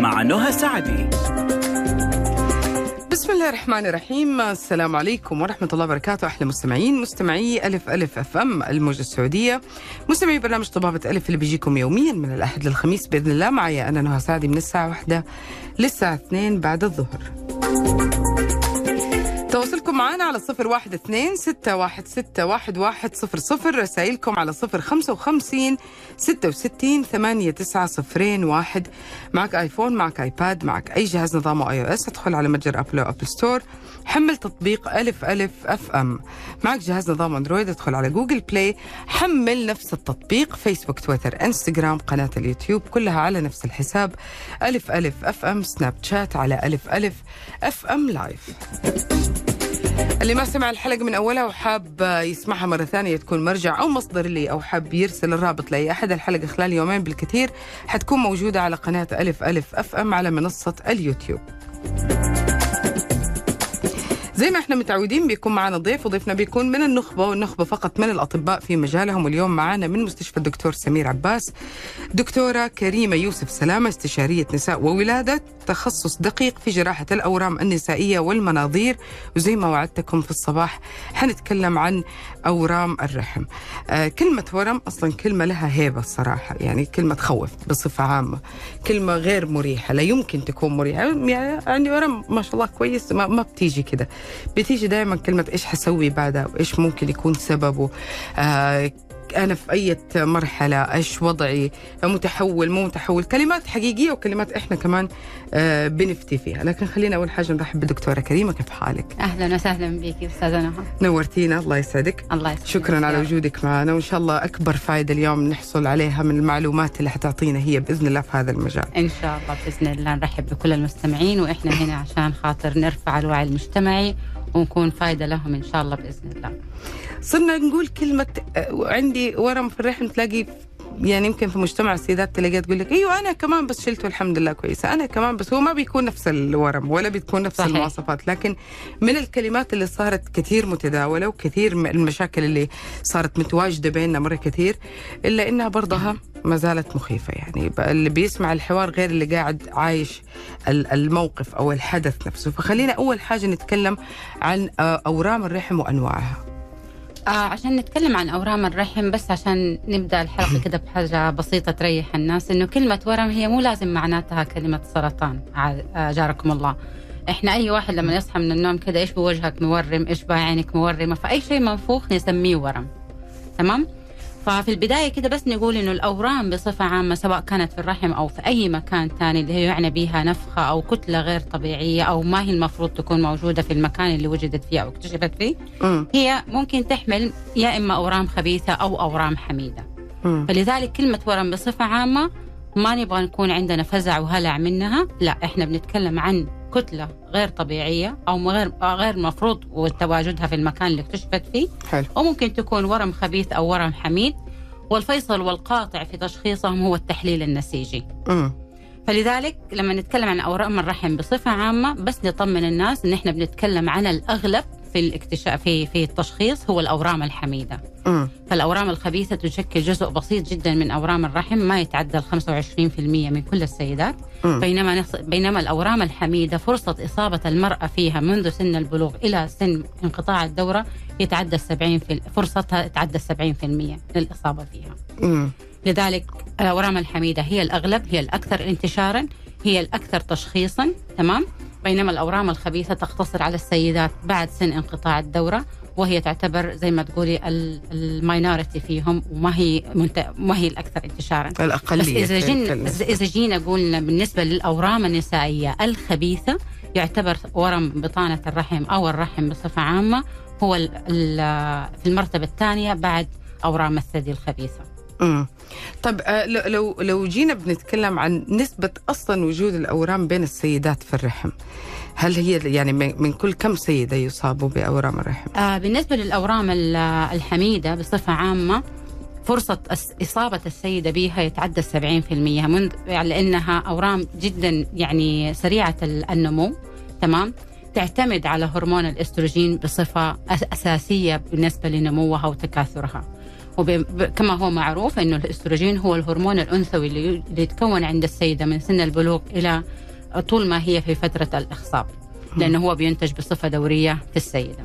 مع نهى سعدي. بسم الله الرحمن الرحيم. السلام عليكم ورحمة الله وبركاته. أحلى مستمعين مستمعي ألف ألف أف أم الموجة السعودية. مستمعي برنامج طبابة ألف اللي بيجيكم يوميا من الأحد للخميس بإذن الله. معي أنا نهى سعدي من الساعة واحدة للساعة اثنين بعد الظهر. تواصلكم معنا على صفر واحد اثنين ستة واحد ستة واحد واحد صفر صفر. رسائلكم على صفر خمسة وخمسين ستة وستين ثمانية تسعة صفرين واحد. معك آيفون معك آيباد معك أي جهاز نظامه iOS. ادخل على متجر أبل أو Apple Store. حمل تطبيق ألف ألف FM. معك جهاز نظام أندرويد. ادخل على Google Play. حمل نفس التطبيق. فيسبوك تويتر إنستغرام قناة اليوتيوب. كلها على نفس الحساب. ألف ألف FM. سناب شات على ألف ألف FM live اللي ما سمع الحلقة من أولها وحاب يسمعها مرة ثانية تكون مرجع أو مصدر لي أو حاب يرسل الرابط لأي أحد. الحلقة خلال يومين بالكثير حتكون موجودة على قناة ألف ألف أف أم على منصة اليوتيوب. زي ما إحنا متعودين بيكون معنا ضيف وضيفنا بيكون من النخبة والنخبة فقط من الأطباء في مجالهم. واليوم معنا من مستشفى الدكتور سمير عباس دكتورة كريمة يوسف سلامة استشارية نساء وولادة تخصص دقيق في جراحة الأورام النسائية والمناظير. وزي ما وعدتكم في الصباح حنتكلم عن أورام الرحم. آه كلمة ورم أصلا كلمة لها هيبة الصراحة يعني كلمة تخوف بصفة عامة كلمة غير مريحة لا يمكن تكون مريحة. يعني عندي ورم ما شاء الله كويس ما, ما بتيجي كده. بتيجي دائما كلمة إيش حسوي بعدها وإيش ممكن يكون سببه. آه أنا في أي مرحلة. إيش وضعي؟ متحول مو متحول. كلمات حقيقية وكلمات إحنا كمان آه بنفتي فيها. لكن خلينا أول حاجة نرحب بالدكتورة كريمة. كيف حالك؟ أهلا وسهلا بك أستاذة نهى. نورتينا. الله يسعدك. الله يسلمك شكرا على. وجودك معنا. وإن شاء الله أكبر فائدة اليوم نحصل عليها من المعلومات اللي حتعطينا هي بإذن الله في هذا المجال. إن شاء الله بإذن الله نرحب بكل المستمعين وإحنا هنا عشان خاطر نرفع الوعي المجتمعي ونكون فايدة لهم إن شاء الله بإذن الله. صرنا نقول كلمة آه، عندي ورم في الرحم تلاقي يعني يمكن في مجتمع السيدات تلاقيها تقول لك أيوه أنا كمان بس شلته الحمد لله كويسة. أنا كمان بس هو ما بيكون نفس الورم ولا بتكون نفس صحيح. المواصفات. لكن من الكلمات اللي صارت كثير متداولة وكثير المشاكل اللي صارت متواجدة بيننا مرة كثير إلا إنها برضها ما زالت مخيفة. يعني اللي بيسمع الحوار غير اللي قاعد عايش ال- الموقف أو الحدث نفسه. فخلينا أول حاجة نتكلم عن آه، أورام الرحم وأنواعها. آه عشان نتكلم عن أورام الرحم بس عشان نبدأ الحلقة كده بحاجة بسيطة تريح الناس إنه كلمة ورم هي مو لازم معناتها كلمة سرطان. آه، جاركم الله. إحنا أي واحد لما يصحى من النوم كده إيش بوجهك؟ مورم. إيش بعينك؟ مورمة. فأي شيء منفوخ نسميه ورم. تمام؟ ففي البداية كده بس نقول إنه الأورام بصفة عامة سواء كانت في الرحم أو في أي مكان ثاني اللي هي يعني بها نفخة أو كتلة غير طبيعية أو ما هي المفروض تكون موجودة في المكان اللي وجدت فيه أو اكتشفت فيه امم هي ممكن تحمل يا إما أورام خبيثة أو أورام حميدة. امم فلذلك كلمة ورم بصفة عامة ما نبغى نكون عندنا فزع وهلع منها لا إحنا بنتكلم عن كتلة غير طبيعية أو غير غير مفروض تواجدها في المكان اللي اكتشفت فيه. حلو. وممكن تكون ورم خبيث أو ورم حميد. والفيصل والقاطع في تشخيصهم هو التحليل النسيجي. أمم. فلذلك لما نتكلم عن أورام الرحم بصفة عامة بس نطمن الناس إن إحنا بنتكلم عن الأغلب في الاكتشاف في في التشخيص هو الأورام الحميدة. امم فالأورام الخبيثة تشكل جزء بسيط جدا من أورام الرحم ما يتعدى ال 25% من كل السيدات. بينما نص... بينما الأورام الحميدة فرصة إصابة المرأة فيها منذ سن البلوغ إلى سن انقطاع الدورة يتعدى 70 في... فرصتها تتعدى 70% من الإصابة فيها. لذلك الأورام الحميدة هي الأغلب هي الأكثر انتشارا هي الأكثر تشخيصا تمام؟ بينما الأورام الخبيثة تقتصر على السيدات بعد سن انقطاع الدورة وهي تعتبر زي ما تقولي الماينورتي فيهم وما هي منت... ما هي الأكثر انتشارا. بس الأقلية إذا في- جينا إذا جينا قلنا بالنسبة للأورام النسائية الخبيثة يعتبر ورم بطانة الرحم أو الرحم بصفة عامة هو. في المرتبة الثانية بعد أورام الثدي الخبيثة. امم طب آه، لو- لو جينا بنتكلم عن نسبة أصلا وجود الأورام بين السيدات في الرحم هل هي يعني من كل كم سيدة يصابوا بأورام الرحم؟ آه بالنسبة للأورام ال- الحميدة بصفة عامة فرصة إصابة السيدة بها يتعدى 70% منذ يعني لأنها أورام جدا يعني سريعة ال- النمو تمام تعتمد على هرمون الإستروجين بصفة أس- أساسية بالنسبة لنموها وتكاثرها وكما هو معروف إنه الأستروجين هو الهرمون الأنثوي اللي يتكون عند السيدة من سن البلوغ إلى طول ما هي في فترة الإخصاب لأنه هو بينتج بصفة دورية في السيدة.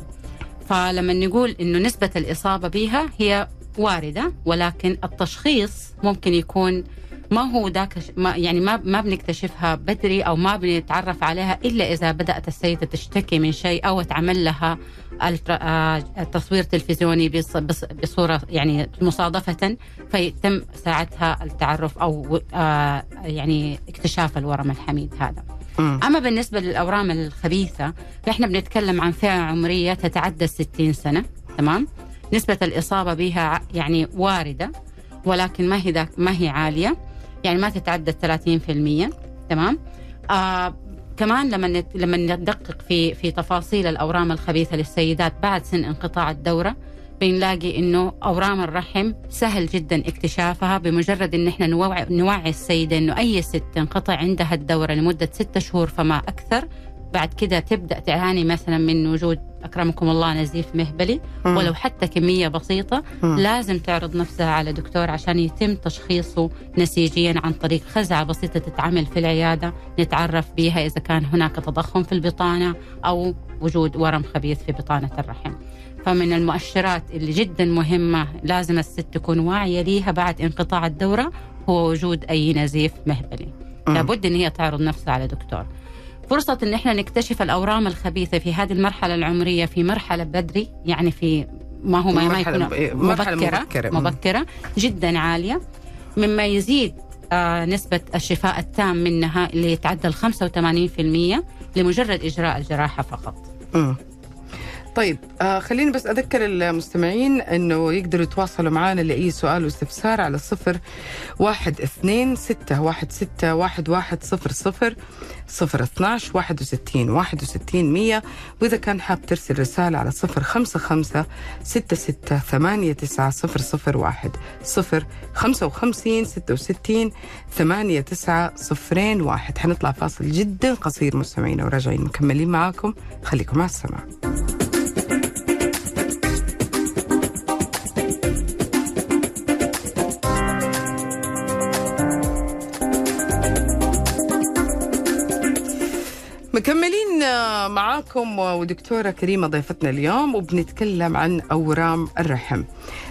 فلما نقول إنه نسبة الإصابة بها هي واردة ولكن التشخيص ممكن يكون ما هو ذاك ما يعني ما ما بنكتشفها بدري أو ما بنتعرف عليها إلا إذا بدأت السيدة تشتكي من شيء أو اتعمل لها آه، تصوير تلفزيوني بصورة يعني مصادفة فيتم ساعتها التعرف أو آه، يعني اكتشاف الورم الحميد هذا. أما بالنسبة للأورام الخبيثة فاحنا بنتكلم عن فئة عمرية تتعدى 60 سنة تمام؟ نسبة الإصابة بها يعني واردة ولكن ما هي ما هي عالية يعني ما تتعدى 30% تمام؟ آه كمان لما لما ندقق في في تفاصيل الأورام الخبيثة للسيدات بعد سن انقطاع الدورة بنلاقي إنه أورام الرحم سهل جدا اكتشافها بمجرد إن إحنا نوعي, نوعي السيدة إنه أي ست انقطع عندها الدورة لمدة ستة شهور فما أكثر. بعد كده تبدأ تعاني مثلا من وجود أكرمكم الله نزيف مهبلي مم. ولو حتى كمية بسيطة مم. لازم تعرض نفسها على دكتور عشان يتم تشخيصه نسيجيا عن طريق خزعة بسيطة تتعمل في العيادة نتعرف بها إذا كان هناك تضخم في البطانة أو وجود ورم خبيث في بطانة الرحم. فمن المؤشرات اللي جدا مهمة لازم الست تكون واعية ليها بعد انقطاع الدورة هو وجود أي نزيف مهبلي. لابد إن هي تعرض نفسها على دكتور. فرصة إن إحنا نكتشف الأورام الخبيثة في هذه المرحلة العمرية في مرحلة بدري يعني في ما هو ما, يكون مبكرة, مبكرة مبكرة جدا عالية مما يزيد آه نسبة الشفاء التام منها اللي يتعدى ال 85% لمجرد إجراء الجراحة فقط. م. طيب آه خليني بس أذكر المستمعين أنه يقدروا يتواصلوا معنا لأي سؤال واستفسار على صفر واحد اثنين ستة واحد ستة واحد واحد صفر صفر صفر اثناش واحد وستين واحد وستين مية. وإذا كان حاب ترسل رسالة على صفر خمسة خمسة ستة ستة ثمانية تسعة صفر صفر واحد صفر خمسة وخمسين ستة وستين ثمانية تسعة صفرين واحد. حنطلع فاصل جدا قصير مستمعينا وراجعين مكملين معاكم. خليكم مع السماع. معاكم ودكتورة كريمة ضيفتنا اليوم وبنتكلم عن أورام الرحم.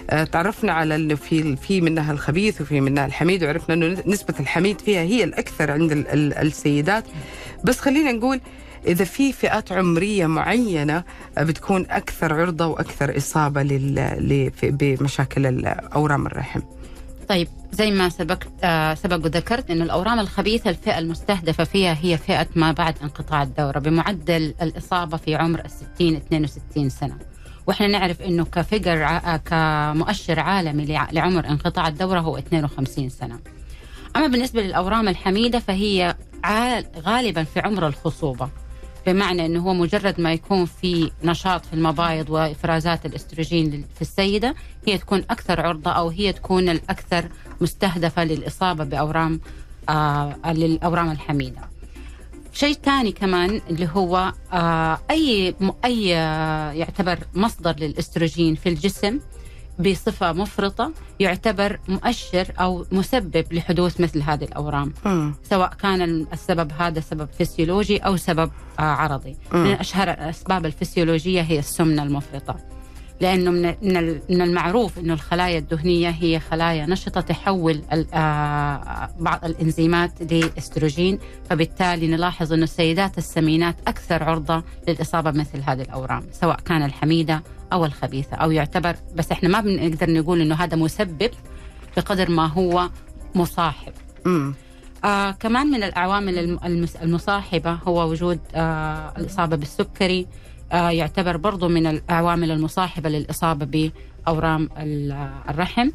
آه، تعرفنا على إنه في في منها الخبيث وفي منها الحميد وعرفنا إنه نسبة الحميد فيها هي الأكثر عند السيدات. بس خلينا نقول إذا في فئات عمرية معينة بتكون أكثر عرضة وأكثر إصابة بمشاكل أورام الرحم. طيب زي ما سبقت آه سبق وذكرت إنه الأورام الخبيثة الفئة المستهدفة فيها هي فئة ما بعد انقطاع الدورة بمعدل الإصابة في عمر ال 60 62 سنة. وإحنا نعرف إنه كفجر آه، كمؤشر عالمي لعمر انقطاع الدورة هو 52 سنة. أما بالنسبة للأورام الحميدة فهي غالبا في عمر الخصوبة بمعنى إنه هو مجرد ما يكون في نشاط في المبايض وإفرازات الأستروجين في السيدة هي تكون أكثر عرضة أو هي تكون الأكثر مستهدفة للإصابة بأورام آه للأورام الحميدة. شيء ثاني كمان اللي هو آه أي أي آه يعتبر مصدر للأستروجين في الجسم بصفة مفرطة يعتبر مؤشر أو مسبب لحدوث مثل هذه الأورام م. سواء كان السبب هذا سبب فسيولوجي أو سبب آه، عرضي م. من أشهر الأسباب الفسيولوجية هي السمنة المفرطة لأنه من من المعروف إنه الخلايا الدهنية هي خلايا نشطة تحول آه، بعض الإنزيمات لإستروجين فبالتالي نلاحظ إنه السيدات السمينات أكثر عرضة للإصابة بمثل هذه الأورام سواء كان الحميدة أو الخبيثة أو يعتبر بس إحنا ما بنقدر نقول إنه هذا مسبب بقدر ما هو مصاحب. آه كمان من العوامل المصاحبة هو وجود آه الإصابة بالسكري آه يعتبر برضو من العوامل المصاحبة للإصابة باورام الرحم.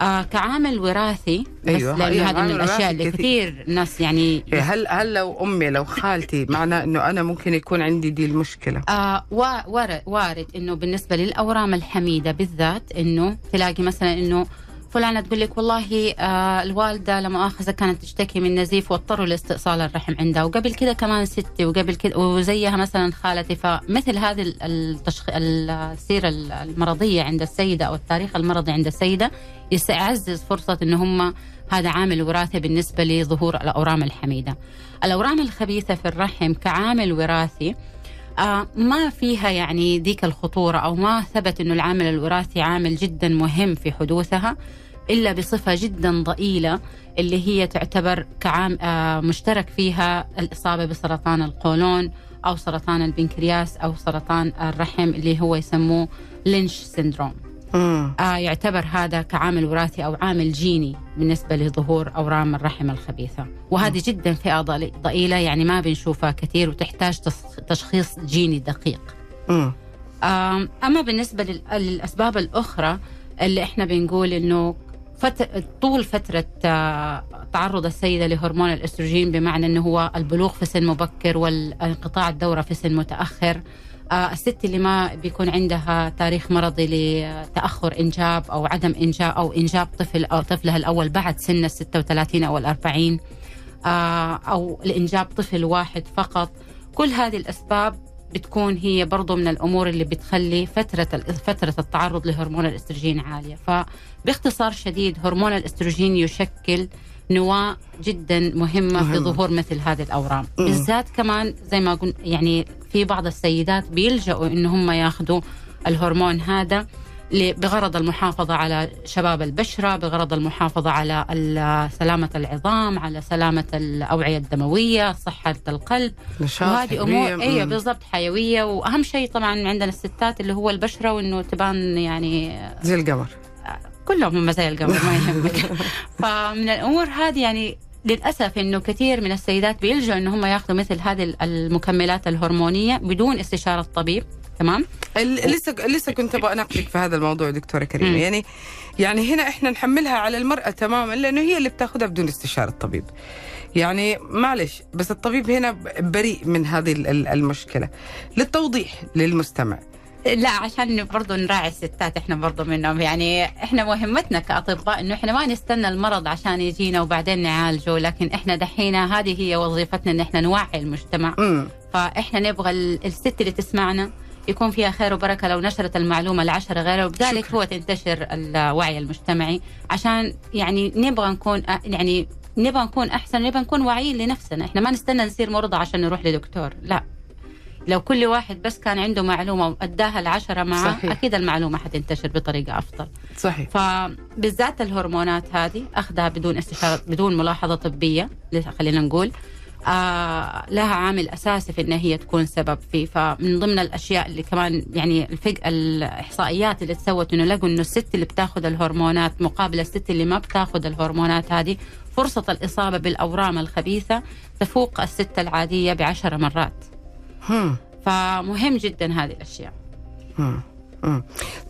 آه كعامل وراثي بس أيوة. لأنه أيوة هذا من الأشياء اللي كثير. ناس يعني إيه، هل هل لو أمي لو خالتي معناه إنه أنا ممكن يكون عندي دي المشكلة؟ آه وارد, وارد إنه بالنسبة للأورام الحميدة بالذات إنه تلاقي مثلا إنه فلانه تقول لك والله آه الوالدة لما مؤاخذه كانت تشتكي من نزيف واضطروا لاستئصال الرحم عندها. وقبل كذا كمان ستي وقبل كذا وزيها مثلا خالتي. فمثل هذه التشخ... السيرة المرضية عند السيدة أو التاريخ المرضي عند السيدة يعزز فرصة إن هم هذا عامل وراثي بالنسبة لظهور الأورام الحميدة. الأورام الخبيثة في الرحم كعامل وراثي آه ما فيها يعني ذيك الخطورة أو ما ثبت أنه العامل الوراثي عامل جدا مهم في حدوثها. إلا بصفة جدا ضئيلة اللي هي تعتبر كعام آه مشترك فيها الإصابة بسرطان القولون أو سرطان البنكرياس أو سرطان الرحم اللي هو يسموه Lynch syndrome آه يعتبر هذا كعامل وراثي أو عامل جيني بالنسبة لظهور أورام الرحم الخبيثة. وهذه جدا فئة ضئيلة يعني ما بنشوفها كثير وتحتاج تشخيص جيني دقيق. آه أما بالنسبة للأسباب الأخرى اللي إحنا بنقول إنه فت... طول فترة آه، تعرض السيدة لهرمون الأستروجين بمعنى أنه هو البلوغ في سن مبكر والانقطاع الدورة في سن متأخر. آه، الست اللي ما بيكون عندها تاريخ مرضي لتأخر إنجاب أو عدم إنجاب أو إنجاب طفل أو طفلها الأول بعد سن ال 36 أو ال 40 آه، أو الانجاب طفل واحد فقط. كل هذه الأسباب بتكون هي برضو من الأمور اللي بتخلي فترة فترة التعرض لهرمون الأستروجين عالية فباختصار شديد هرمون الأستروجين يشكل نواة جدا مهمة مهم. في ظهور مثل هذه الأورام م. بالذات كمان زي ما قلنا يعني في بعض السيدات بيلجأوا إن هم ياخذوا الهرمون هذا بغرض المحافظة على شباب البشرة بغرض المحافظة على سلامة العظام على سلامة الأوعية الدموية صحة القلب. وهذه أمور أيوة بالضبط حيوية. وأهم شيء طبعا عندنا الستات اللي هو البشرة وإنه تبان يعني زي القمر. كلهم هم زي القمر ما يهمك. فمن الأمور هذه يعني للأسف إنه كثير من السيدات بيلجوا ان هم ياخذوا مثل هذه المكملات الهرمونية بدون استشارة طبيب تمام؟ لسه لسه كنت أبغى أناقشك في هذا الموضوع دكتورة كريمة. يعني يعني هنا إحنا نحملها على المرأة تماما لأنه هي اللي بتأخذها بدون استشارة طبيب يعني معلش بس الطبيب هنا بريء من هذه المشكلة. للتوضيح للمستمع. لا عشان برضو نراعي الستات إحنا برضو منهم. يعني إحنا مهمتنا كأطباء إنه إحنا ما نستنى المرض عشان يجينا وبعدين نعالجه. لكن إحنا دحين هذه هي وظيفتنا إن إحنا نوعي المجتمع. م. فإحنا نبغى الست اللي تسمعنا يكون فيها خير وبركة لو نشرت المعلومة لعشرة غيرها وبذلك هو تنتشر الوعي المجتمعي عشان يعني نبغى نكون يعني نبغى نكون أحسن نبغى نكون واعيين لنفسنا. إحنا ما نستنى نصير مرضى عشان نروح لدكتور لا. لو كل واحد بس كان عنده معلومة وأداها العشرة معه صحيح. أكيد المعلومة حتنتشر بطريقة أفضل. صحيح. فبالذات الهرمونات هذه أخذها بدون استشارة بدون ملاحظة طبية خلينا نقول. آه لها عامل أساسي في إن هي تكون سبب فيه. فمن ضمن الأشياء اللي كمان يعني الفق الإحصائيات اللي تسوت إنه لقوا إنه الست اللي بتاخذ الهرمونات مقابل الست اللي ما بتاخذ الهرمونات هذه فرصة الإصابة بالأورام الخبيثة تفوق الست العادية بعشر مرات. فمهم جدا هذه الأشياء.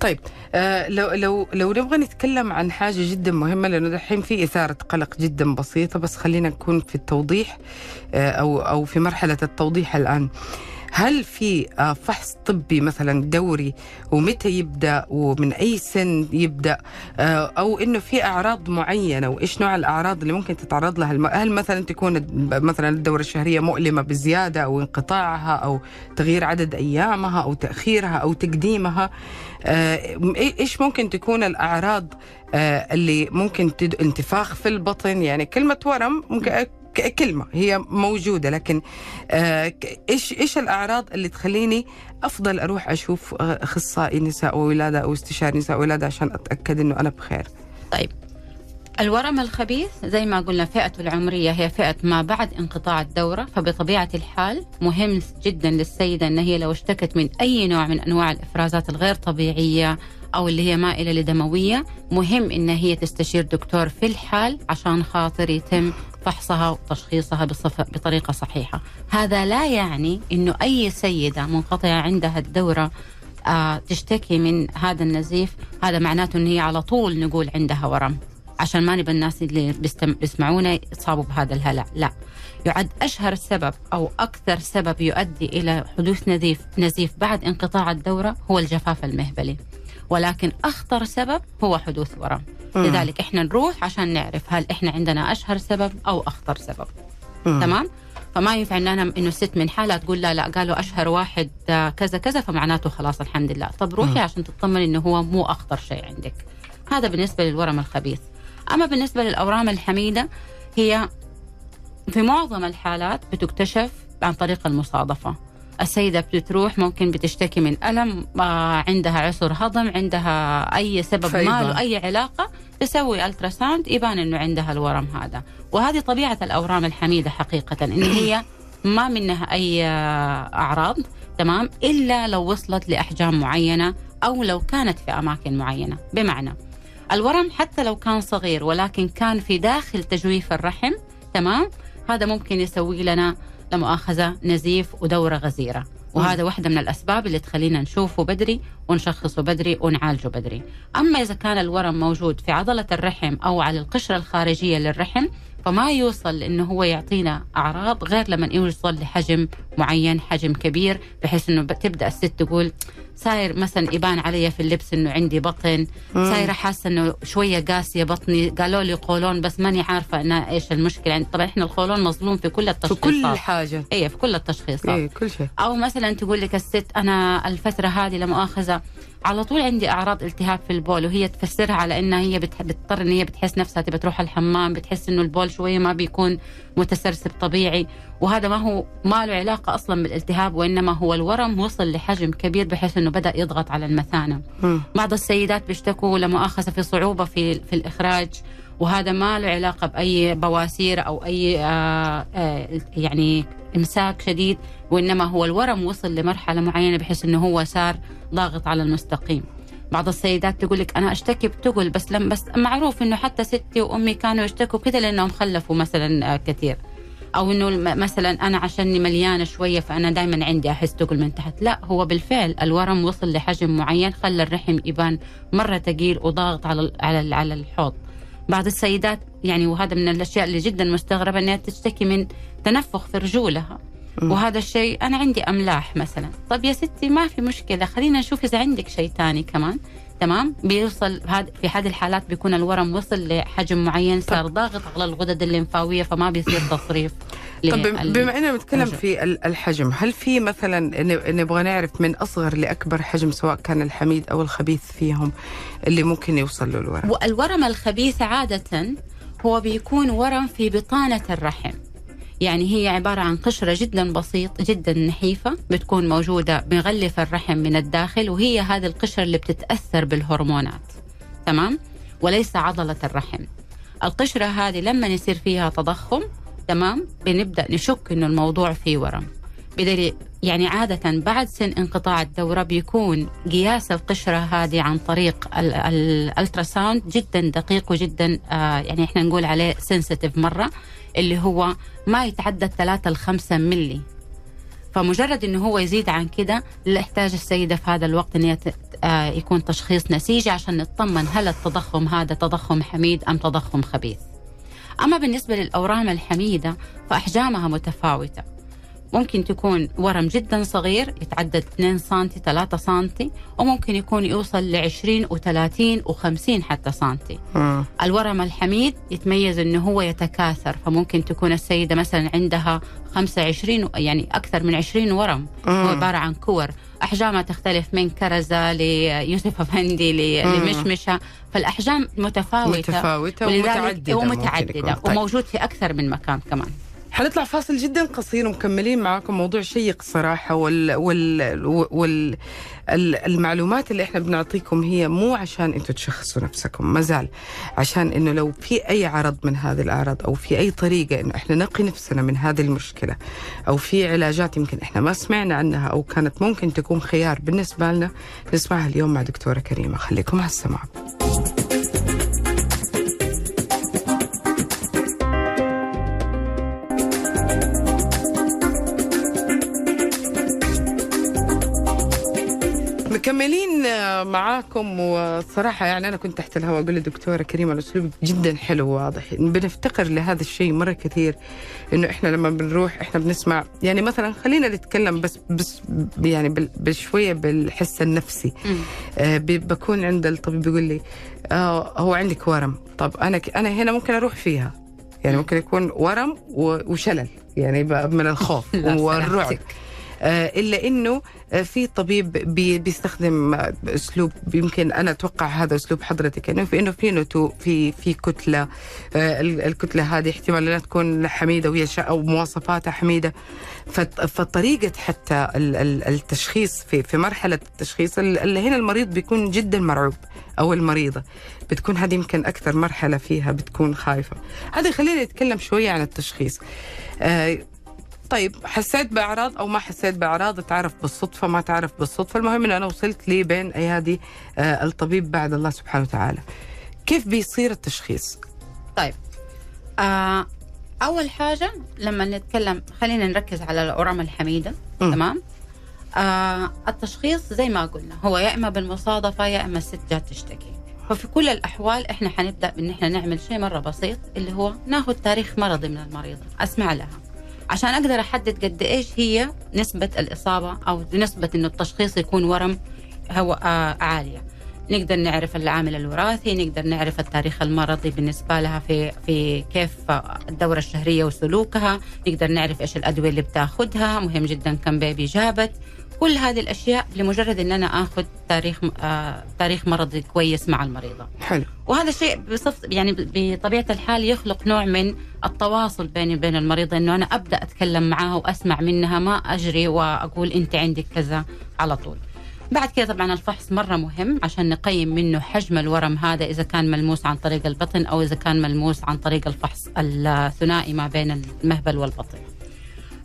طيب آه لو لو لو نبغى نتكلم عن حاجة جدا مهمة لأنه دحين في إثارة قلق جدا بسيطة بس خلينا نكون في التوضيح آه أو أو في مرحلة التوضيح الآن. هل في آه، فحص طبي مثلا دوري ومتى يبدأ ومن أي سن يبدأ؟ آه، أو إنه في أعراض معينة وإيش نوع الأعراض اللي ممكن تتعرض لها هل مثلا تكون مثلا الدورة الشهرية مؤلمة بزيادة أو انقطاعها أو تغيير عدد أيامها أو تأخيرها أو تقديمها؟ آه، إيش ممكن تكون الأعراض اللي ممكن انتفاخ في البطن؟ يعني كلمة ورم ممكن كلمة هي موجودة لكن آه، إيش إيش الأعراض اللي تخليني أفضل أروح أشوف أخصائي نساء وولادة أو استشاري نساء وولادة عشان أتأكد إنه أنا بخير؟ طيب الورم الخبيث زي ما قلنا فئته العمرية هي فئة ما بعد انقطاع الدورة فبطبيعة الحال مهم جدا للسيدة أن هي لو اشتكت من أي نوع من أنواع الإفرازات الغير طبيعية أو اللي هي مائلة لدموية مهم إن هي تستشير دكتور في الحال عشان خاطر يتم فحصها وتشخيصها بطريقة صحيحة. هذا لا يعني أنه أي سيدة منقطعة عندها الدورة آه تشتكي من هذا النزيف. هذا معناته أن هي على طول نقول عندها ورم. عشان ما نبى الناس اللي بيسمعونا يصابوا بهذا الهلع. لا. يعد أشهر سبب أو أكثر سبب يؤدي إلى حدوث نزيف نزيف بعد انقطاع الدورة هو الجفاف المهبلي. ولكن أخطر سبب هو حدوث ورم. مم. لذلك إحنا نروح عشان نعرف هل إحنا عندنا أشهر سبب أو أخطر سبب. مم. تمام؟ فما ينفع إن أنا إنه ست من حالها تقول لا لا قالوا أشهر واحد آه، كذا كذا فمعناته خلاص الحمد لله. طب روحي مم. عشان تطمن إنه هو مو أخطر شيء عندك. هذا بالنسبة للورم الخبيث. أما بالنسبة للأورام الحميدة هي في معظم الحالات بتكتشف عن طريق المصادفة. السيدة بتروح ممكن بتشتكي من ألم آه، عندها عسر هضم عندها أي سبب. ما له أي علاقة تسوي ultrasound يبان إنه عندها الورم هذا. وهذه طبيعة الأورام الحميدة حقيقة إن هي ما منها أي آه، أعراض تمام؟ إلا لو وصلت لأحجام معينة أو لو كانت في أماكن معينة. بمعنى الورم حتى لو كان صغير ولكن كان في داخل تجويف الرحم تمام؟ هذا ممكن يسوي لنا لمؤاخذة نزيف ودورة غزيرة. وهذا واحدة من الأسباب اللي تخلينا نشوفه بدري ونشخصه بدري ونعالجه بدري. أما إذا كان الورم موجود في عضلة الرحم أو على القشرة الخارجية للرحم فما يوصل إنه هو يعطينا أعراض غير لما يوصل لحجم معين حجم كبير بحيث إنه تبدأ الست تقول صاير مثلا يبان علي في اللبس إنه عندي بطن. صايره حاسه إنه شوية قاسية بطني قالوا لي قولون بس ماني عارفة أنا إيش المشكلة. يعني طبعا إحنا القولون مظلوم في كل في التشخيصات. كل حاجة. إيه في كل التشخيصات. إيه كل شيء. أو مثلا تقول لك الست أنا الفترة هذه لمؤاخذه على طول عندي أعراض التهاب في البول وهي تفسرها على إنها هي بتضطر إن هي بتحس نفسها تبى تروح الحمام بتحس إنه البول شوية ما بيكون متسرسب طبيعي. وهذا ما هو ما له علاقة أصلا بالالتهاب وإنما هو الورم وصل لحجم كبير بحيث إنه بدأ يضغط على المثانة. بعض السيدات بيشتكوا لمؤاخذة في صعوبة في في الإخراج وهذا ما له علاقة بأي بواسير أو أي آه آه يعني إمساك شديد. وإنما هو الورم وصل لمرحلة معينة بحيث إنه هو صار ضاغط على المستقيم. بعض السيدات تقول لك أنا أشتكي بتقل بس لم بس معروف إنه حتى ستي وأمي كانوا يشتكوا كذا لأنهم خلفوا مثلا آه، كثير. أو إنه مثلا أنا عشاني مليانة شوية فأنا دائما عندي أحس تقل من تحت. لا هو بالفعل الورم وصل لحجم معين خلى الرحم يبان مرة ثقيل وضاغط على على على الحوض. بعض السيدات يعني وهذا من الأشياء اللي جدا مستغربة إنها تشتكي من تنفخ في رجولها. وهذا الشيء أنا عندي أملاح مثلا. طب يا ستي ما في مشكلة خلينا نشوف إذا عندك شيء ثاني كمان. تمام؟ بيوصل هاد في هذه الحالات بيكون الورم وصل لحجم معين صار ضاغط على الغدد الليمفاوية فما بيصير تصريف طب بما إننا بنتكلم. في ال- الحجم هل في مثلا نبغى نعرف من أصغر لأكبر حجم سواء كان الحميد أو الخبيث فيهم اللي ممكن يوصل له الورم؟ والورم الخبيث عادة هو بيكون ورم في بطانة الرحم. يعني هي عبارة عن قشرة جدا بسيط جدا نحيفة بتكون موجودة مغلفة الرحم من الداخل وهي هذه القشرة اللي بتتأثر بالهرمونات تمام؟ وليس عضلة الرحم. القشرة هذه لما يصير فيها تضخم تمام؟ بنبدأ نشك إنه الموضوع فيه ورم. بدليل يعني عادة بعد سن انقطاع الدورة بيكون قياس القشرة هذه عن طريق ال- ال- الألتراساوند جدا دقيق وجدا آه يعني إحنا نقول عليه سنسيتيف مرة. اللي هو ما يتعدى 3 ل 5 ملي فمجرد إنه هو يزيد عن كده يحتاج السيدة في هذا الوقت إن آه، يكون تشخيص نسيجي عشان نطمن هل التضخم هذا تضخم حميد أم تضخم خبيث. أما بالنسبة للأورام الحميدة فأحجامها متفاوتة. ممكن تكون ورم جدا صغير يتعدى 2 سم 3 سم وممكن يكون يوصل ل 20 و30 و50 حتى سنتي. مم. الورم الحميد يتميز إنه هو يتكاثر فممكن تكون السيدة مثلا عندها 25 يعني أكثر من 20 ورم هو مم. عبارة عن كور أحجامها تختلف من كرزة ليوسف أفندي مم. لمشمشة فالأحجام متفاوتة متفاوتة ومتعددة ومتعدده. وموجود في أكثر من مكان كمان حنطلع فاصل جدا قصير ومكملين معاكم موضوع شيق صراحة وال وال وال ال- المعلومات اللي إحنا بنعطيكم هي مو عشان أنتم تشخصوا نفسكم ما زال. عشان إنه لو في أي عرض من هذه الأعراض أو في أي طريقة إنه إحنا نقي نفسنا من هذه المشكلة أو في علاجات يمكن إحنا ما سمعنا عنها أو كانت ممكن تكون خيار بالنسبة لنا نسمعها اليوم مع دكتورة كريمة. خليكم على السماع. آه، معاكم وصراحة يعني أنا كنت تحت الهواء أقول للدكتورة كريمة الأسلوب جدا حلو وواضح. بنفتقر لهذا الشيء مرة كثير إنه إحنا لما بنروح إحنا بنسمع. يعني مثلا خلينا نتكلم بس بس يعني بشوية بالحس النفسي. آه، بكون عند الطبيب بيقول لي آه هو عندك ورم. طب أنا أنا هنا ممكن أروح فيها. يعني ممكن يكون ورم وشلل. يعني من الخوف والرعب. آه، إلا إنه في طبيب بي بيستخدم اسلوب يمكن أنا أتوقع هذا اسلوب حضرتك انه في انه في نتوء في في كتلة آه، ال- الكتلة هذه احتمال انها تكون حميدة وهي أو مواصفاتها حميدة. فط- فطريقة حتى ال- ال- التشخيص في في مرحلة التشخيص ال- اللي هنا المريض بيكون جدا مرعوب أو المريضة بتكون هذه يمكن أكثر مرحلة فيها بتكون خايفة. هذا خلينا نتكلم شوية عن التشخيص. آه، طيب حسيت بأعراض أو ما حسيت بأعراض؟ تعرف بالصدفة ما تعرف بالصدفة. المهم ان أنا وصلت لي بين ايادي آه، الطبيب بعد الله سبحانه وتعالى. كيف بيصير التشخيص؟ طيب آه أول حاجة لما نتكلم خلينا نركز على الأورام الحميدة مم. تمام؟ آه التشخيص زي ما قلنا هو يا إما بالمصادفة يا إما الست جات تشتكي ففي كل الأحوال إحنا حنبدأ بإن إحنا نعمل شيء مرة بسيط اللي هو ناخذ تاريخ مرضي من المريضه أسمع لها. عشان أقدر أحدد قد إيش هي نسبة الإصابة أو نسبة إنه التشخيص يكون ورم هو آه عالية. نقدر نعرف العامل الوراثي نقدر نعرف التاريخ المرضي بالنسبة لها في في كيف الدورة الشهرية وسلوكها. نقدر نعرف إيش الأدوية اللي بتاخدها. مهم جدا كم بيبي جابت. كل هذه الأشياء لمجرد أن أنا أخذ تاريخ آه تاريخ مرضي كويس مع المريضة. حلو. وهذا الشيء بصف يعني بطبيعة الحال يخلق نوع من التواصل بيني وبين المريضة أنه أنا أبدأ أتكلم معها وأسمع منها ما أجري وأقول أنت عندك كذا على طول. بعد كده طبعا الفحص مرة مهم عشان نقيم منه حجم الورم هذا إذا كان ملموس عن طريق البطن أو إذا كان ملموس عن طريق الفحص الثنائي ما بين المهبل والبطن.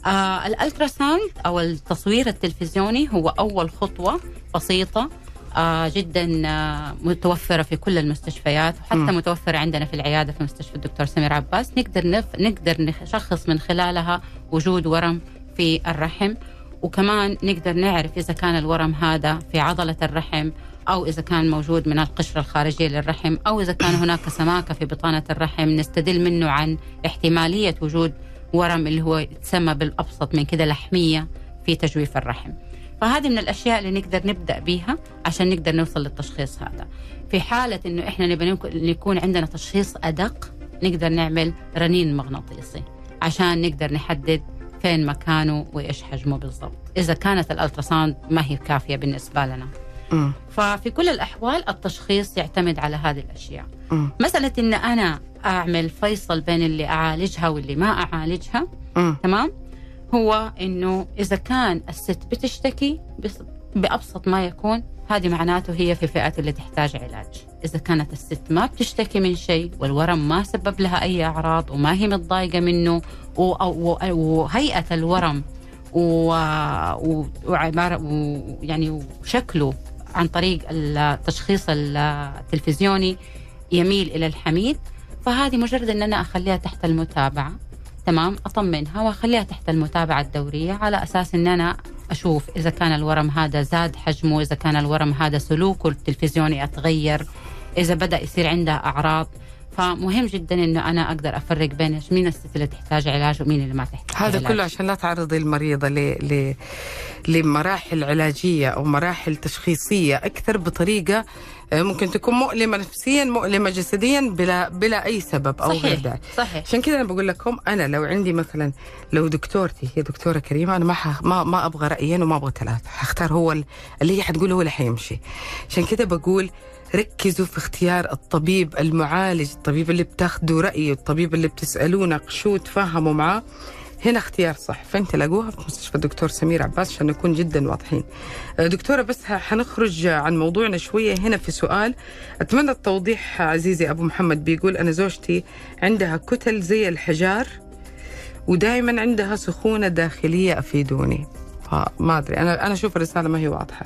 آه الألتراساوند أو التصوير التلفزيوني هو أول خطوة بسيطة آه جدا آه متوفرة في كل المستشفيات وحتى. م. متوفرة عندنا في العيادة في مستشفى الدكتور سمير عباس نقدر نف... نقدر نشخص من خلالها وجود ورم في الرحم وكمان نقدر نعرف إذا كان الورم هذا في عضلة الرحم أو إذا كان موجود من القشرة الخارجية للرحم أو إذا كان هناك سماكة في بطانة الرحم نستدل منه عن احتمالية وجود ورم اللي هو يتسمى بالأبسط من كده لحمية في تجويف الرحم. فهذه من الأشياء اللي نقدر نبدأ بيها عشان نقدر نوصل للتشخيص هذا. في حالة إنه إحنا نبي يكون عندنا تشخيص أدق نقدر نعمل رنين مغناطيسي عشان نقدر نحدد فين مكانه وإيش حجمه بالضبط. إذا كانت الألتراساوند ما هي كافية بالنسبة لنا. ففي كل الأحوال التشخيص يعتمد على هذه الأشياء. مسألة إن أنا أعمل فيصل بين اللي أعالجها واللي ما أعالجها مم. تمام؟ هو إنه إذا كان الست بتشتكي بس- بأبسط ما يكون هذه معناته هي في فئه اللي تحتاج علاج. إذا كانت الست ما بتشتكي من شيء والورم ما سبب لها أي أعراض وما هي متضايقة منه و- و- وهيئة الورم و- و- وعبارة و- يعني وشكله عن طريق التشخيص التلفزيوني يميل إلى الحميد فهذه مجرد إن أنا أخليها تحت المتابعة. تمام؟ أطمنها وأخليها تحت المتابعة الدورية على أساس إن أنا أشوف إذا كان الورم هذا زاد حجمه إذا كان الورم هذا سلوكه التلفزيوني أتغير إذا بدأ يصير عندها أعراض. فمهم جدا انه أنا أقدر أفرق بين مين الست اللي تحتاج علاج ومين اللي ما تحتاج هذا علاج. كله عشان لا تعرضي المريضة ل... ل... لمراحل علاجية أو مراحل تشخيصية أكثر بطريقة آه، ممكن تكون مؤلمة نفسيا مؤلمة جسديا بلا بلا أي سبب غير صحيح داعي صحيح. عشان كذا أنا بقول لكم أنا لو عندي مثلا لو دكتورتي هي دكتورة كريمة أنا ما ح... ما ما أبغى رأيين وما أبغى ثلاثة. حختار هو ال- اللي هي حتقوله هو اللي حيمشي. عشان كذا بقول ركزوا في اختيار الطبيب المعالج الطبيب اللي بتاخذوا رأيه الطبيب اللي بتسألوه ناقشوه تفاهموا معاه. هنا اختيار صح. فانت لاقوها في مستشفى الدكتور سمير عباس عشان نكون جدا واضحين. آه، دكتورة بس حنخرج عن موضوعنا شوية. هنا في سؤال. أتمنى التوضيح عزيزي أبو محمد بيقول أنا زوجتي عندها كتل زي الحجار ودائما عندها سخونة داخلية أفيدوني. فما أدري. أنا أنا أشوف الرسالة ما هي واضحة.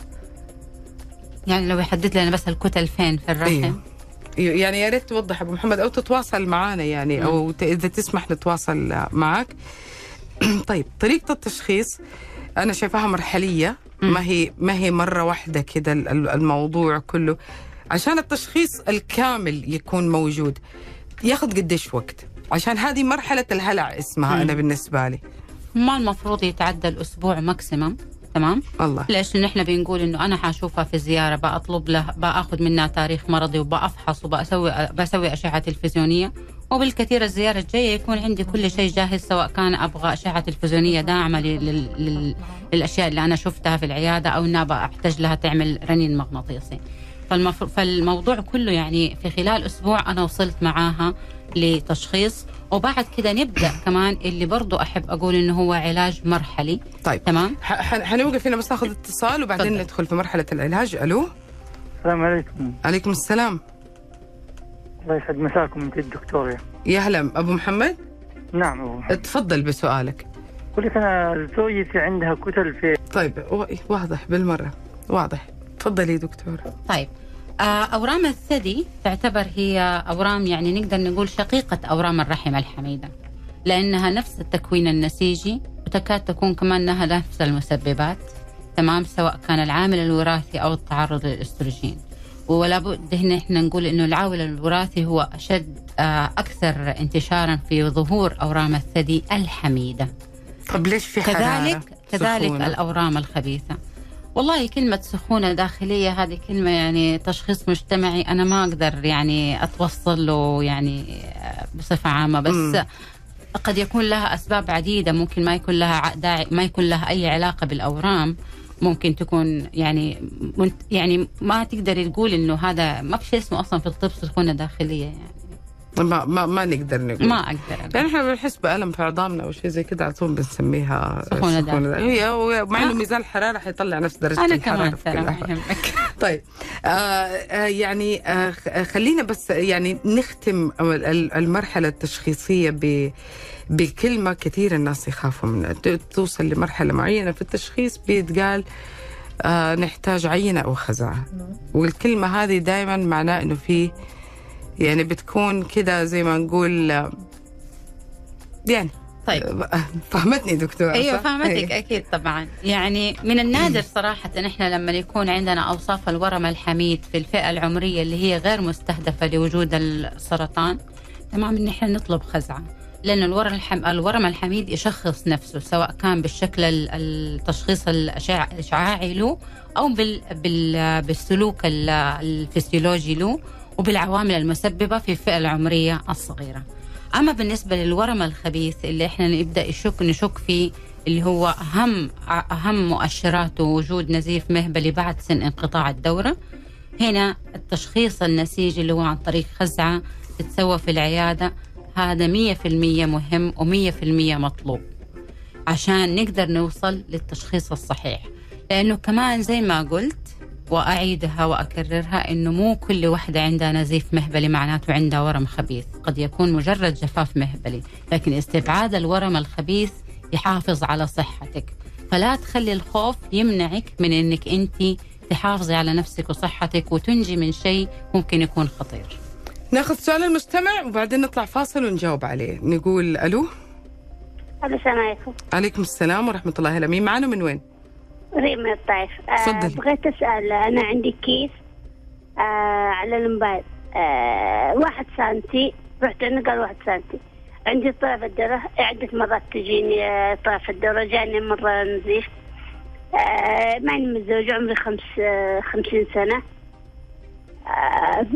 يعني لو يحدد لنا بس الكتل فين في الرحم. أيوه. يعني يا ريت توضح أبو محمد أو تتواصل معنا يعني أو إذا تسمح نتواصل معك طيب طريقة التشخيص أنا شايفاها مرحلية. ما هي ما هي مرة واحدة كده ال- ال- الموضوع كله. عشان التشخيص الكامل يكون موجود ياخذ قديش وقت؟ عشان هذه مرحلة الهلع اسمها أنا بالنسبة لي. ما المفروض يتعدى الأسبوع ماكسيمم تمام؟ الله. ليش؟ نحن بنقول إنه أنا حأشوفها في زيارة بطلب له بأخذ منها تاريخ مرضي وبأفحص وبسوي بسوي أشعة تلفزيونية. وبالكثير الزيارة الجاية يكون عندي كل شيء جاهز سواء كان أبغى أشعة تلفزيونية داعمة لل- لل- لل- للأشياء اللي أنا شفتها في العيادة أو انها بحتاج لها تعمل رنين مغناطيسي. فالمفروض فالموضوع كله يعني في خلال أسبوع أنا وصلت معاها لتشخيص. وبعد كده نبدأ كمان اللي برضو أحب أقول إنه هو علاج مرحلي. طيب. تمام؟ ح- ح- حنوقف هنا بس ناخذ اتصال وبعدين تفضل. ندخل في مرحلة العلاج. ألو؟ السلام عليكم. عليكم السلام. الله يسعد مساكم انت الدكتور. يا هلا أبو محمد؟ نعم أبو محمد. تفضل بسؤالك. أقول لك أنا زوجتي عندها كتل في طيب واضح بالمرة. واضح. تفضلي دكتور. طيب. آه، أورام الثدي تعتبر هي أورام يعني نقدر نقول شقيقة أورام الرحم الحميدة لأنها نفس التكوين النسيجي وتكاد تكون كمان لها نفس المسببات تمام سواء كان العامل الوراثي أو التعرض للأستروجين. ولا بد هنا إحنا نقول إنه العامل الوراثي هو أشد آه، أكثر انتشارا في ظهور أورام الثدي الحميدة. طب ليش في كذلك كذلك سخونة؟ الأورام الخبيثة. والله كلمة سخونة داخلية هذه كلمة يعني تشخيص مجتمعي أنا ما أقدر يعني أتوصل له يعني آه، بصفة عامة. بس مم. قد يكون لها أسباب عديدة ممكن ما يكون لها داعي ما يكون لها أي علاقة بالأورام. ممكن تكون يعني يعني ما تقدري تقول إنه هذا ما في شيء اسمه أصلا في الطب سخونة داخلية يعني. ما ما ما نقدر نقول. ما أقدر أقول. يعني إحنا بنحس بألم في عظامنا أو شيء زي كده على طول بنسميها سخونة داخلية. هي مع إنه آه. ميزان الحراره حيطلع نفس درجة أنا الحرارة كمان ترى طيب. آه آه يعني آه خ- خلينا بس يعني نختم ال- ال- المرحلة التشخيصية ب بكلمة كثير الناس يخافوا منها. ت- توصل لمرحلة معينة في التشخيص بيتقال آه نحتاج عينة أو خزعة. والكلمة هذه دائما معناه إنه في يعني بتكون كده زي ما نقول يعني طيب فهمتني دكتورة أيوه؟ فهمتك إيه. أكيد طبعا يعني من النادر صراحة إن إحنا لما يكون عندنا أوصاف الورم الحميد في الفئة العمرية اللي هي غير مستهدفة لوجود السرطان تمام إن إحنا نطلب خزعة لأن الورم الحم... الورم الحميد يشخص نفسه سواء كان بالشكل ال- التشخيص الإشعاعي له أو بال... بال... بالسلوك ال- الفسيولوجي له وبالعوامل المسببة في الفئة العمرية الصغيرة. أما بالنسبة للورم الخبيث اللي إحنا نبدأ يشك نشك فيه اللي هو أهم أهم مؤشراته وجود نزيف مهبلي بعد سن انقطاع الدورة هنا التشخيص النسيجي اللي هو عن طريق خزعة تتسوى في العيادة هذا مية في المية مهم ومية في المية مطلوب عشان نقدر نوصل للتشخيص الصحيح. لأنه كمان زي ما قلت وأعيدها وأكررها إنه مو كل واحدة عندها نزيف مهبلي معناته عندها ورم خبيث. قد يكون مجرد جفاف مهبلي لكن استبعاد الورم الخبيث يحافظ على صحتك. فلا تخلي الخوف يمنعك من إنك أنت تحافظي على نفسك وصحتك وتنجي من شيء ممكن يكون خطير. ناخذ سؤال المستمع وبعدين نطلع فاصل ونجاوب عليه. نقول ألو؟ ألو السلام عليكم. عليكم السلام ورحمة الله. هلا مين معنا؟ من وين؟ ريم من الطائف آه،. بغيت أسأل أنا عندي كيس آه على الموبايل. آه واحد سنتي رحت نقل واحد سنتي. عندي طرف الدرة عدة مرات تجيني آه، طرف الدرة جاني مرة نزيف. آه ماني متزوجة عمري خمس آه خمسين سنة. آه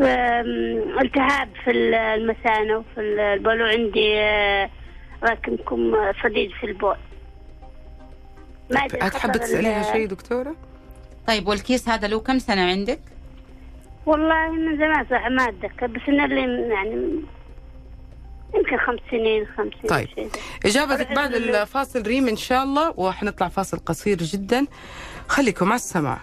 التهاب في المثانة وفي البول وعندي آه راكمكم صديد في البول. هتحب خطر تساليها ال- شيء دكتورة طيب والكيس هذا له كم سنة عندك؟ والله من زمان صح ما أتذكر بس انه اللي يعني يمكن خمس سنين خمس سنين طيب. شيء. اجابتك بعد الفاصل ريم إن شاء الله وحنطلع فاصل قصير جدا خليكم على السماع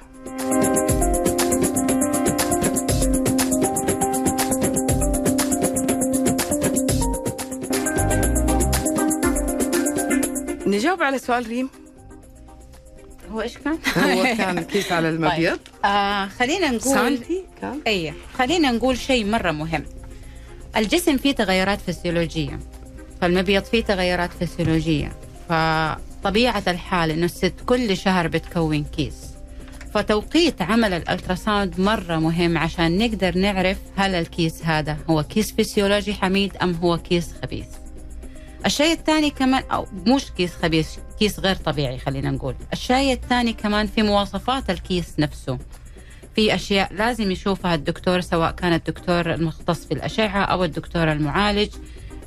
نجاوب على سؤال ريم هو إيش كان؟ هو كان كيس على المبيض. آه خلينا نقول سانتي؟ كان؟ اي خلينا نقول شيء مرة مهم. الجسم فيه تغيرات فسيولوجية. فالمبيض فيه تغيرات فسيولوجية. فطبيعة الحال إنه الست كل شهر بتكون كيس. فتوقيت عمل ال ultrasound مرة مهم عشان نقدر نعرف هل الكيس هذا هو كيس فسيولوجي حميد أم هو كيس خبيث. الشيء الثاني كمان أو مش كيس خبيث كيس غير طبيعي خلينا نقول. الشيء الثاني كمان في مواصفات الكيس نفسه. في أشياء لازم يشوفها الدكتور سواء كان الدكتور المختص في الأشعة أو الدكتور المعالج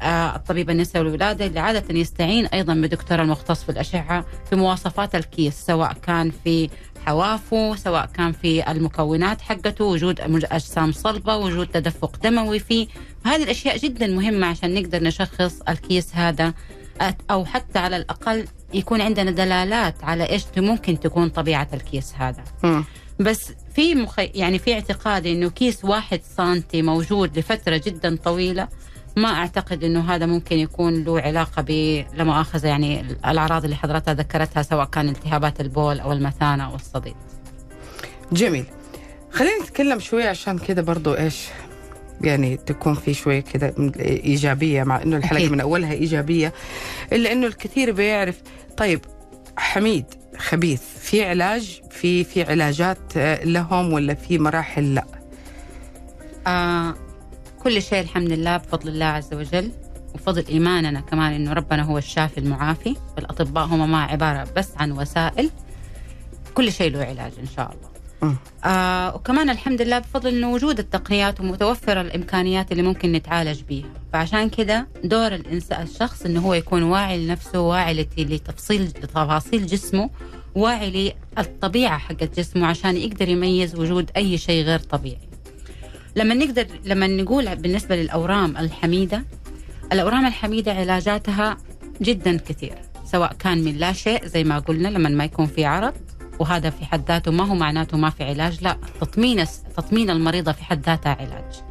آه، الطبيب النساء والولادة اللي عادة يستعين أيضا بدكتور المختص في الأشعة في مواصفات الكيس سواء كان في حوافه سواء كان في المكونات حقته وجود أجسام صلبة وجود تدفق دموي فيه هذه الأشياء جدا مهمة عشان نقدر نشخص الكيس هذا أو حتى على الأقل يكون عندنا دلالات على إيش ممكن تكون طبيعة الكيس هذا مم. بس في مخ... يعني في اعتقادي إنه كيس واحد سنتي موجود لفترة جدا طويلة ما أعتقد إنه هذا ممكن يكون له علاقة ب يعني الأعراض اللي حضرتها ذكرتها سواء كان التهابات البول أو المثانة أو الصديد. جميل خلينا نتكلم شوية عشان كده برضو إيش يعني تكون في شوية كده إيجابية مع إنه الحلقة أكيد. من أولها إيجابية إلا إنه الكثير بيعرف طيب حميد خبيث في علاج في في علاجات لهم ولا في مراحل لا آه كل شيء الحمد لله بفضل الله عز وجل وفضل إيماننا كمان إنه ربنا هو الشافي المعافي والأطباء هم ما عبارة بس عن وسائل كل شيء له علاج إن شاء الله. آه وكمان الحمد لله بفضل إنه وجود التقنيات ومتوفرة الإمكانيات اللي ممكن نتعالج بيها، فعشان كده دور الانسان الشخص إنه هو يكون واعي لنفسه، واعي لت- لتفصيل لتفاصيل جسمه، واعي للطبيعة حقت جسمه عشان يقدر يميز وجود أي شيء غير طبيعي. لما نقدر لما نقول بالنسبة للأورام الحميدة الأورام الحميدة علاجاتها جدا كثير سواء كان من لا شيء زي ما قلنا لما ما يكون في عرض وهذا في حد ذاته ما هو معناته ما في علاج لا تطمين تطمين المريضة في حد ذاتها علاج.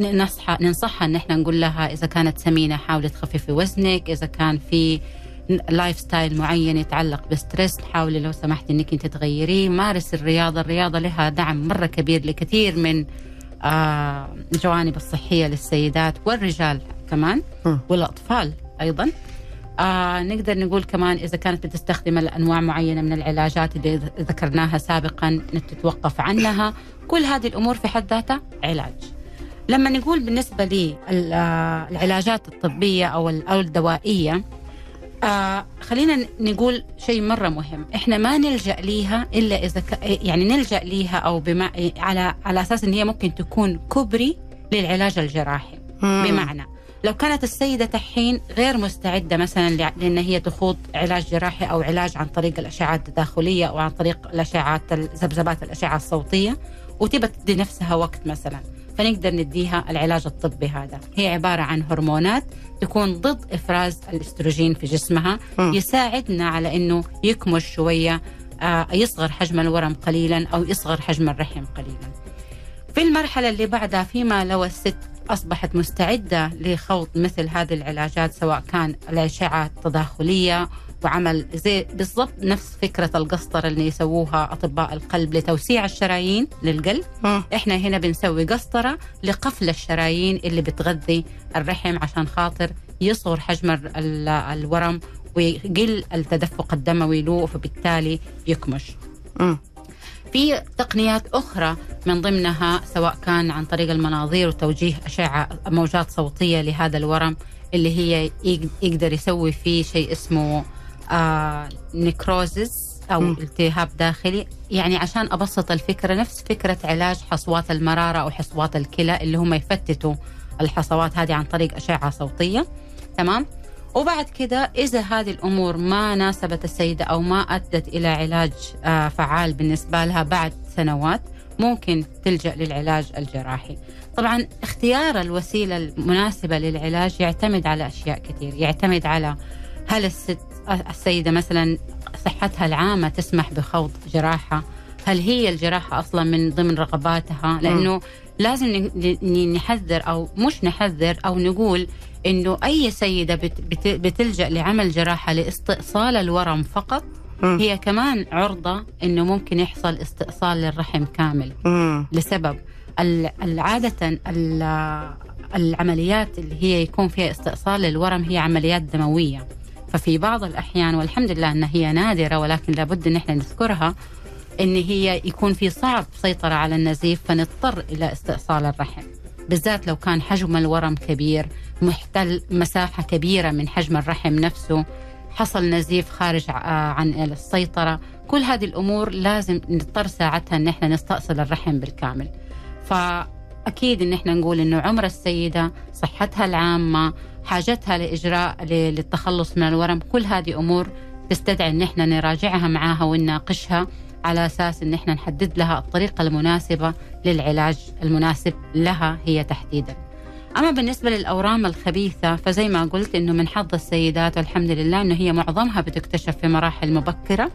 ن- نصح ننصحها إن إحنا نقول لها إذا كانت سمينة حاولي تخففي وزنك إذا كان في lifestyle معين يتعلق ب stress حاولي لو سمحتي إنك أنت تغيريه. مارس الرياضة الرياضة لها دعم مرة كبير لكثير من آه الجوانب الصحية للسيدات والرجال كمان. والأطفال أيضا. آه نقدر نقول كمان إذا كانت بتستخدم انواع معينة من العلاجات اللي ذكرناها سابقا تتوقف عنها. كل هذه الأمور في حد ذاتها علاج. لما نقول بالنسبة للعلاجات الطبية أو ال- أو الدوائية آه خلينا نقول شيء مرة مهم. إحنا ما نلجأ ليها إلا إذا ك... يعني نلجأ ليها أو بما... على على أساس إن هي ممكن تكون كبري للعلاج الجراحي. مم. بمعنى لو كانت السيدة تحين غير مستعدة مثلا لأن هي تخوض علاج جراحي أو علاج عن طريق الأشعات التداخلية أو عن طريق الأشعات ذبذبات الأشعة الصوتية وتبى تدي نفسها وقت مثلا فنقدر نديها العلاج الطبي هذا هي عبارة عن هرمونات تكون ضد إفراز الأستروجين في جسمها. يساعدنا على أنه يكمش شوية آه، يصغر حجم الورم قليلا أو يصغر حجم الرحم قليلا في المرحلة اللي بعدها فيما لو الست أصبحت مستعدة لخوض مثل هذه العلاجات سواء كان الأشعة التداخلية وعمل زي بالضبط نفس فكرة القسطرة اللي يسووها أطباء القلب لتوسيع الشرايين للقلب مم. إحنا هنا بنسوي قسطرة لقفل الشرايين اللي بتغذي الرحم عشان خاطر يصغر حجم ال- ال- الورم ويقل التدفق الدموي له فبالتالي يكمش مم. في تقنيات أخرى من ضمنها سواء كان عن طريق المناظير وتوجيه أشعة موجات صوتية لهذا الورم اللي هي يق- يقدر يسوي فيه شيء اسمه آه نيكروزس أو مم. التهاب داخلي. يعني عشان أبسط الفكرة نفس فكرة علاج حصوات المرارة أو حصوات الكلى اللي هم يفتتوا الحصوات هذه عن طريق أشعة صوتية. تمام؟ وبعد كده إذا هذه الأمور ما ناسبت السيدة أو ما أدت إلى علاج آه، فعال بالنسبة لها بعد سنوات ممكن تلجأ للعلاج الجراحي. طبعا اختيار الوسيلة المناسبة للعلاج يعتمد على أشياء كثير. يعتمد على هل الست السيدة مثلا صحتها العامة تسمح بخوض جراحة؟ هل هي الجراحة أصلا من ضمن رغباتها؟ لأنه لازم ن- ن- نحذر أو مش نحذر أو نقول إنه أي سيدة بت بت بتلجأ لعمل جراحة لاستئصال الورم فقط مم. هي كمان عرضة إنه ممكن يحصل استئصال للرحم كامل مم. لسبب عادة ال- العمليات اللي هي يكون فيها استئصال للورم هي عمليات دموية ففي بعض الأحيان والحمد لله إنها هي نادرة ولكن لابد إن إحنا نذكرها إن هي يكون في صعب سيطرة على النزيف فنضطر إلى استئصال الرحم بالذات لو كان حجم الورم كبير محتل مساحة كبيرة من حجم الرحم نفسه حصل نزيف خارج عن السيطرة. كل هذه الأمور لازم نضطر ساعتها إن إحنا نستأصل الرحم بالكامل. فأكيد إن إحنا نقول إنه عمر السيدة صحتها العامة حاجتها لإجراء للتخلص من الورم كل هذه أمور تستدعي إن إحنا نراجعها معاها ونناقشها. على أساس إن إحنا نحدد لها الطريقة المناسبة للعلاج المناسب لها هي تحديدا. أما بالنسبة للأورام الخبيثة فزي ما قلت إنه من حظ السيدات والحمد لله إنه هي معظمها بتكتشف في مراحل مبكرة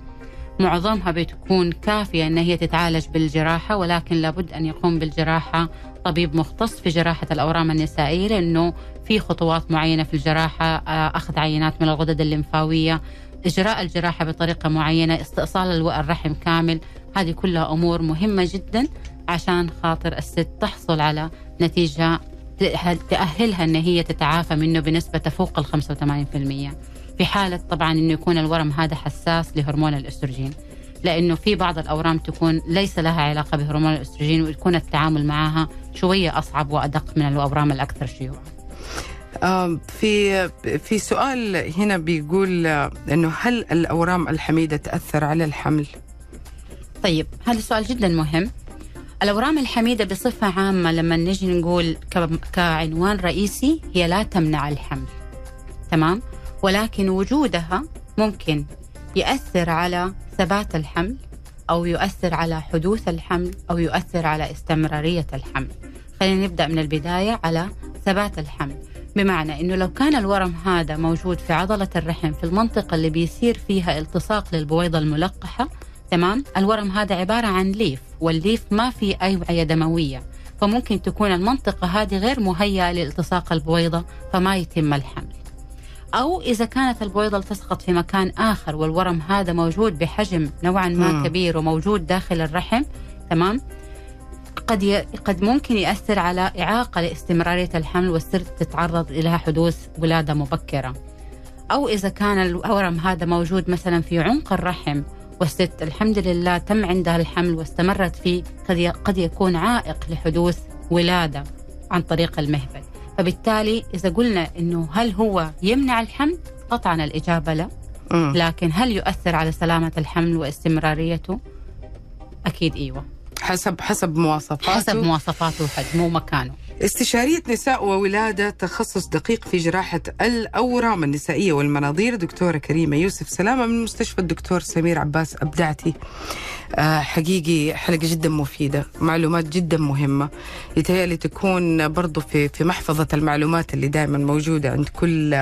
معظمها بتكون كافية إن هي تتعالج بالجراحة ولكن لابد أن يقوم بالجراحة طبيب مختص في جراحة الأورام النسائية لأنه في خطوات معينة في الجراحة آه، أخذ عينات من الغدد الليمفاوية إجراء الجراحة بطريقة معينة استئصال الرحم كامل هذه كلها أمور مهمة جدا عشان خاطر الست تحصل على نتيجة تأهلها إن هي تتعافى منه بنسبة تفوق ال 85% في حالة طبعا إنه يكون الورم هذا حساس لهرمون الاستروجين لأنه في بعض الأورام تكون ليس لها علاقة بهرمون الاستروجين ويكون التعامل معها شوية أصعب وأدق من الأورام الأكثر شيوعا. في في سؤال هنا بيقول إنه هل الأورام الحميدة تأثر على الحمل؟ طيب هذا السؤال جدا مهم. الأورام الحميدة بصفة عامة لما نجي نقول كعنوان رئيسي هي لا تمنع الحمل. تمام؟ ولكن وجودها ممكن يأثر على ثبات الحمل أو يؤثر على حدوث الحمل أو يؤثر على استمرارية الحمل خلينا نبدأ من البداية على ثبات الحمل بمعنى أنه لو كان الورم هذا موجود في عضلة الرحم في المنطقة اللي بيصير فيها التصاق للبويضة الملقحة تمام؟ الورم هذا عبارة عن ليف والليف ما في أوعية دموية فممكن تكون المنطقة هذه غير مهيئة لالتصاق البويضة فما يتم الحمل. أو إذا كانت البويضة تسقط في مكان آخر والورم هذا موجود بحجم نوعا ما م. كبير وموجود داخل الرحم تمام؟ قد ي... قد ممكن يأثر على إعاقة لاستمرارية الحمل والست تتعرض إلى حدوث ولادة مبكرة. أو إذا كان الورم هذا موجود مثلا في عمق الرحم والست الحمد لله تم عندها الحمل واستمرت فيه قد, ي... قد يكون عائق لحدوث ولادة عن طريق المهبل. فبالتالي إذا قلنا أنه هل هو يمنع الحمل؟ قطعا الإجابة لا. لكن هل يؤثر على سلامة الحمل واستمراريته؟ أكيد إيوه. حسب حسب مواصفاته. حسب مواصفاته وحجمه ومكانه استشارية نساء وولادة تخصص دقيق في جراحة الأورام النسائية والمناظير. دكتورة كريمة يوسف سلامة من مستشفى الدكتور سمير عباس أبدعتي. حقيقي حلقة جدا مفيدة معلومات جدا مهمة. يتهيألي تكون برضو في, في محفظة المعلومات اللي دائما موجودة عند كل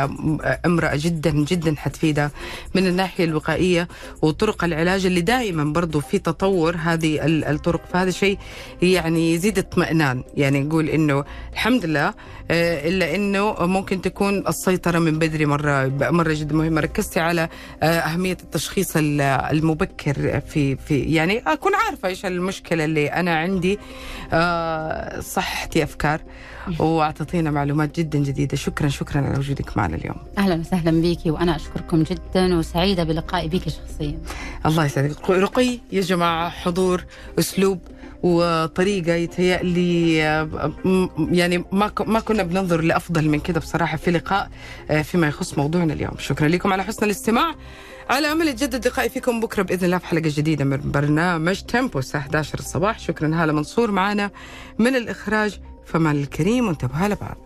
امرأة جدا جدا حتفيدها من الناحية الوقائية وطرق العلاج اللي دائما برضو في تطور هذه الطرق. فهذا شيء يعني يزيد اطمئنان. يعني نقول إنه الحمد لله آه، إلا إنه ممكن تكون السيطرة من بدري مرة مرة جدا مهمة. ركزتي على آه، أهمية التشخيص المبكر في في يعني أكون عارفة إيش المشكلة اللي أنا عندي. آه، صحتي أفكار وأعطيتينا معلومات جدا جديدة. شكرا شكرا على وجودك معنا اليوم. أهلا وسهلا بيكي وأنا أشكركم جدا وسعيدة بلقائي بيكي شخصيا. الله يسعدك. رقي يا جماعة حضور أسلوب وطريقة يتهيألي يعني ما ما كنا بننظر لأفضل من كده بصراحة في لقاء آه، فيما يخص موضوعنا اليوم. شكرا لكم على حسن الاستماع. على أمل يتجدد لقائي فيكم بكرة بإذن الله في حلقة جديدة من برنامج تيمبو الساعة 11 الصباح. شكرا هاله منصور معنا من الإخراج فمال الكريم وانتبهوا لبعض